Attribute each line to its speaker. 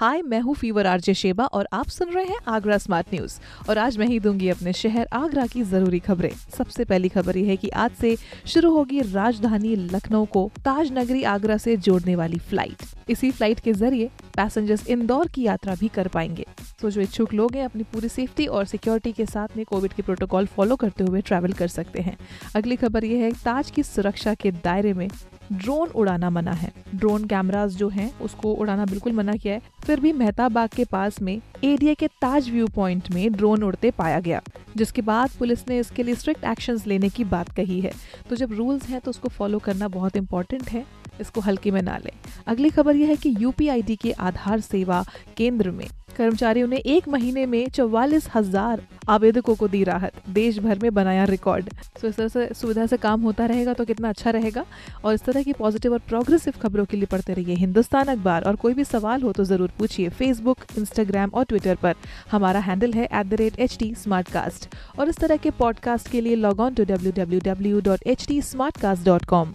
Speaker 1: हाय, मैं हूँ fever RJ Sheba और आप सुन रहे हैं आगरा स्मार्ट न्यूज़। और आज मैं ही दूँगी अपने शहर आगरा की ज़रूरी खबरें। सबसे पहली खबर ये है कि आज से शुरू होगी राजधानी लखनऊ को ताज नगरी आगरा से जोड़ने वाली फ़्लाइट। इसी फ़्लाइट के ज़रिए पैसेंजर्स इंदौर की यात्रा भी कर पाएँगे। तो जो इच्छुक लोग हैं, अपनी पूरी सेफ्टी और सिक्योरिटी के साथ में कोविड के प्रोटोकॉल फॉलो करते हुए ट्रैवल कर सकते हैं। अगली खबर ये है, ताज की सुरक्षा के दायरे में ड्रोन उड़ाना मना है। ड्रोन कैमरास जो हैं, उसको उड़ाना बिल्कुल मना किया है। फिर भी मेहता बाग के पास में एरिया के ताज व्यू पॉइंट में ड्रोन उड़ते पाया गया, जिसके बाद पुलिस ने इसके लिए स्ट्रिक्ट एक्शंस लेने की बात कही है। तो जब रूल्स हैं तो उसको फॉलो करना बहुत इंपॉर्टेंट है। इसको हल्के में ना लें। अगली खबर यह है कि यूपीआईडी के आधार सेवा केंद्र में कर्मचारियों ने एक महीने में चौवालीस हज़ार आवेदकों को दी राहत। देश भर में बनाया रिकॉर्ड। तो इस तरह से सुविधा से काम होता रहेगा तो कितना अच्छा रहेगा। और इस तरह की पॉजिटिव और प्रोग्रेसिव खबरों के लिए पढ़ते रहिए हिंदुस्तान अखबार। और कोई भी सवाल हो तो ज़रूर पूछिए फेसबुक इंस्टाग्राम और ट्विटर पर। हमारा हैंडल है एट और इस तरह के पॉडकास्ट के लिए log on to W W W dot H T dot com